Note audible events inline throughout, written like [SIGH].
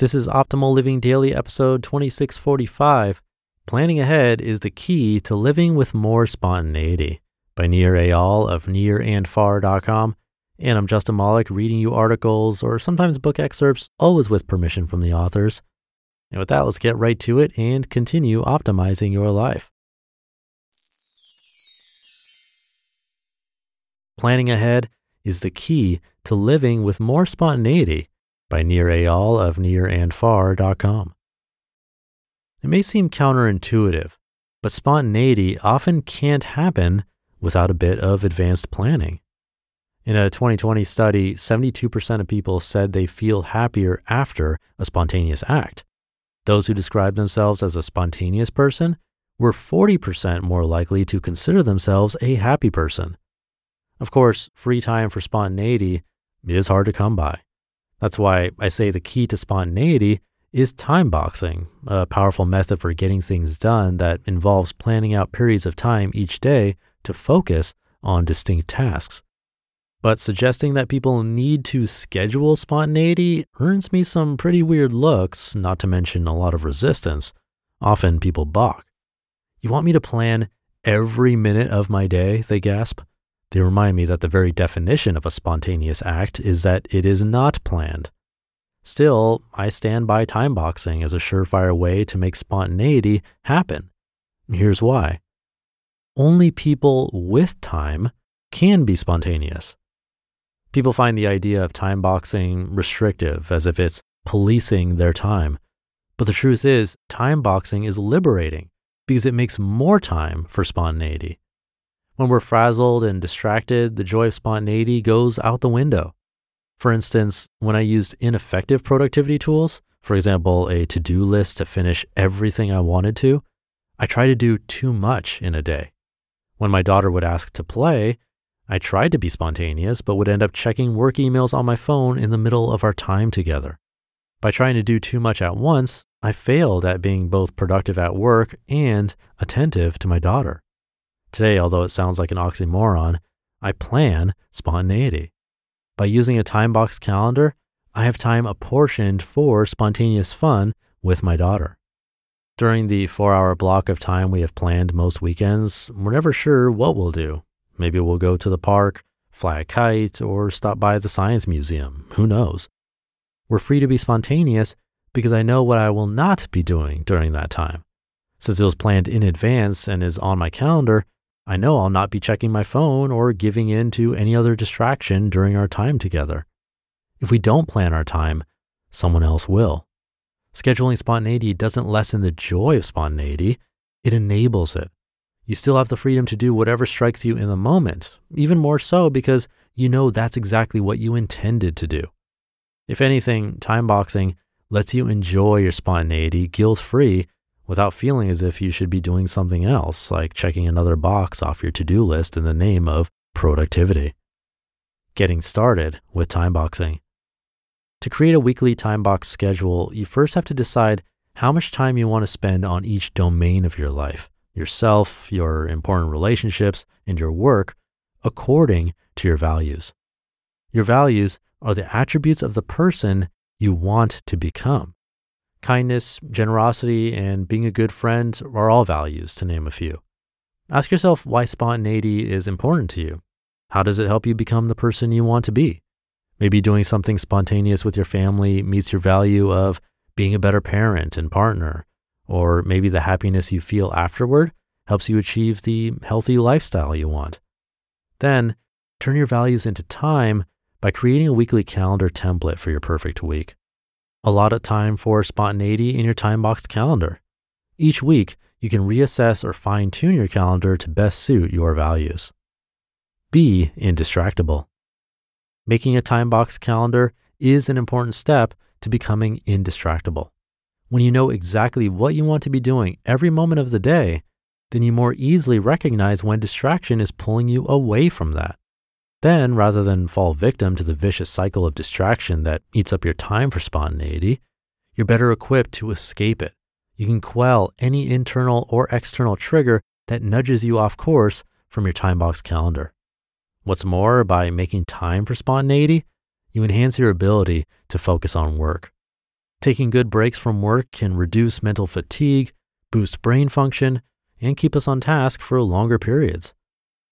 This is Optimal Living Daily, episode 2645. Planning ahead is the key to living with more spontaneity by Nir Eyal of nirandfar.com. And I'm Justin Malik reading you articles or sometimes book excerpts, always with permission from the authors. And with that, let's get right to it and continue optimizing your life. Planning ahead is the key to living with more spontaneity by Nir Eyal of nirandfar.com. It may seem counterintuitive, but spontaneity often can't happen without a bit of advanced planning. In a 2020 study, 72% of people said they feel happier after a spontaneous act. Those who describe themselves as a spontaneous person were 40% more likely to consider themselves a happy person. Of course, free time for spontaneity is hard to come by. That's why I say the key to spontaneity is time boxing, a powerful method for getting things done that involves planning out periods of time each day to focus on distinct tasks. But suggesting that people need to schedule spontaneity earns me some pretty weird looks, not to mention a lot of resistance. Often people balk. You want me to plan every minute of my day? They gasp. They remind me that the very definition of a spontaneous act is that it is not planned. Still, I stand by time boxing as a surefire way to make spontaneity happen. Here's why. Only people with time can be spontaneous. People find the idea of time boxing restrictive, as if it's policing their time. But the truth is, time boxing is liberating because it makes more time for spontaneity. When we're frazzled and distracted, the joy of spontaneity goes out the window. For instance, when I used ineffective productivity tools, for example, a to do list to finish everything I wanted to, I tried to do too much in a day. When my daughter would ask to play, I tried to be spontaneous, but would end up checking work emails on my phone in the middle of our time together. By trying to do too much at once, I failed at being both productive at work and attentive to my daughter. Today, although it sounds like an oxymoron, I plan spontaneity. By using a time box calendar, I have time apportioned for spontaneous fun with my daughter. During the four hour block of time we have planned most weekends, we're never sure what we'll do. Maybe we'll go to the park, fly a kite, or stop by the science museum. Who knows? We're free to be spontaneous because I know what I will not be doing during that time. Since it was planned in advance and is on my calendar, I know I'll not be checking my phone or giving in to any other distraction during our time together. If we don't plan our time, someone else will. Scheduling spontaneity doesn't lessen the joy of spontaneity, it enables it. You still have the freedom to do whatever strikes you in the moment, even more so because you know that's exactly what you intended to do. If anything, time boxing lets you enjoy your spontaneity guilt free without feeling as if you should be doing something else, like checking another box off your to do list in the name of productivity. Getting started with time boxing. To create a weekly time box schedule, you first have to decide how much time you want to spend on each domain of your life yourself, your important relationships, and your work according to your values. Your values are the attributes of the person you want to become. Kindness, generosity, and being a good friend are all values, to name a few. Ask yourself why spontaneity is important to you. How does it help you become the person you want to be? Maybe doing something spontaneous with your family meets your value of being a better parent and partner, or maybe the happiness you feel afterward helps you achieve the healthy lifestyle you want. Then turn your values into time by creating a weekly calendar template for your perfect week. Allot time for spontaneity in your time boxed calendar. Each week, you can reassess or fine tune your calendar to best suit your values. Be indistractable. Making a time boxed calendar is an important step to becoming indistractable. When you know exactly what you want to be doing every moment of the day, then you more easily recognize when distraction is pulling you away from that. Then, rather than fall victim to the vicious cycle of distraction that eats up your time for spontaneity, you're better equipped to escape it. You can quell any internal or external trigger that nudges you off course from your time box calendar. What's more, by making time for spontaneity, you enhance your ability to focus on work. Taking good breaks from work can reduce mental fatigue, boost brain function, and keep us on task for longer periods.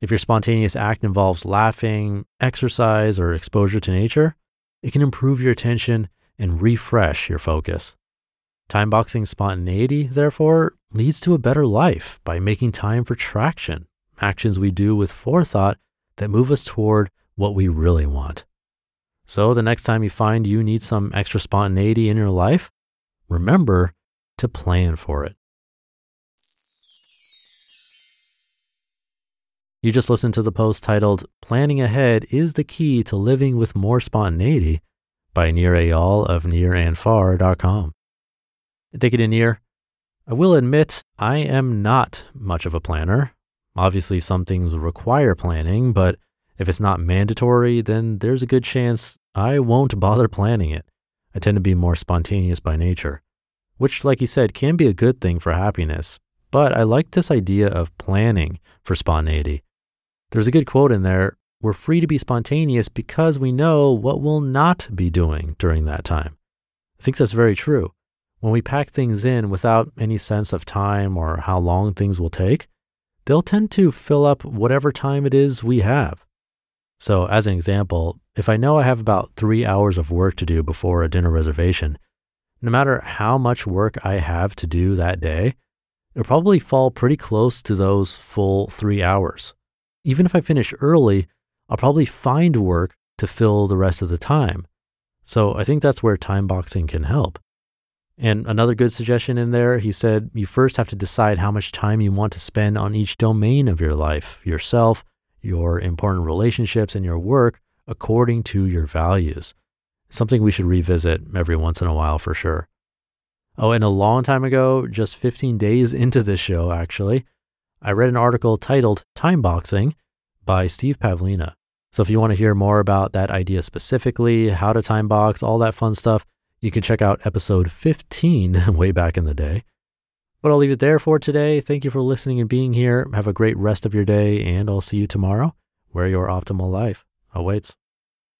If your spontaneous act involves laughing, exercise, or exposure to nature, it can improve your attention and refresh your focus. Timeboxing spontaneity, therefore, leads to a better life by making time for traction, actions we do with forethought that move us toward what we really want. So, the next time you find you need some extra spontaneity in your life, remember to plan for it. You just listened to the post titled Planning Ahead is the Key to Living with More Spontaneity by Nir Eyal of nirandfar.com. Take it in Nir. I will admit I am not much of a planner. Obviously, some things require planning, but if it's not mandatory, then there's a good chance I won't bother planning it. I tend to be more spontaneous by nature, which, like you said, can be a good thing for happiness. But I like this idea of planning for spontaneity. There's a good quote in there we're free to be spontaneous because we know what we'll not be doing during that time. I think that's very true. When we pack things in without any sense of time or how long things will take, they'll tend to fill up whatever time it is we have. So, as an example, if I know I have about three hours of work to do before a dinner reservation, no matter how much work I have to do that day, it'll probably fall pretty close to those full three hours. Even if I finish early, I'll probably find work to fill the rest of the time. So I think that's where time boxing can help. And another good suggestion in there, he said, you first have to decide how much time you want to spend on each domain of your life, yourself, your important relationships, and your work according to your values. Something we should revisit every once in a while for sure. Oh, and a long time ago, just 15 days [LAUGHS] into this show, actually, I read an article titled Time Boxing by Steve Pavlina. So if you want to hear more about that idea specifically, how to time box, all that fun stuff, you can check out episode 15 [LAUGHS] way back in the day. But I'll leave it there for today. Thank you for listening and being here. Have a great rest of your day, and I'll see you tomorrow where your optimal life awaits.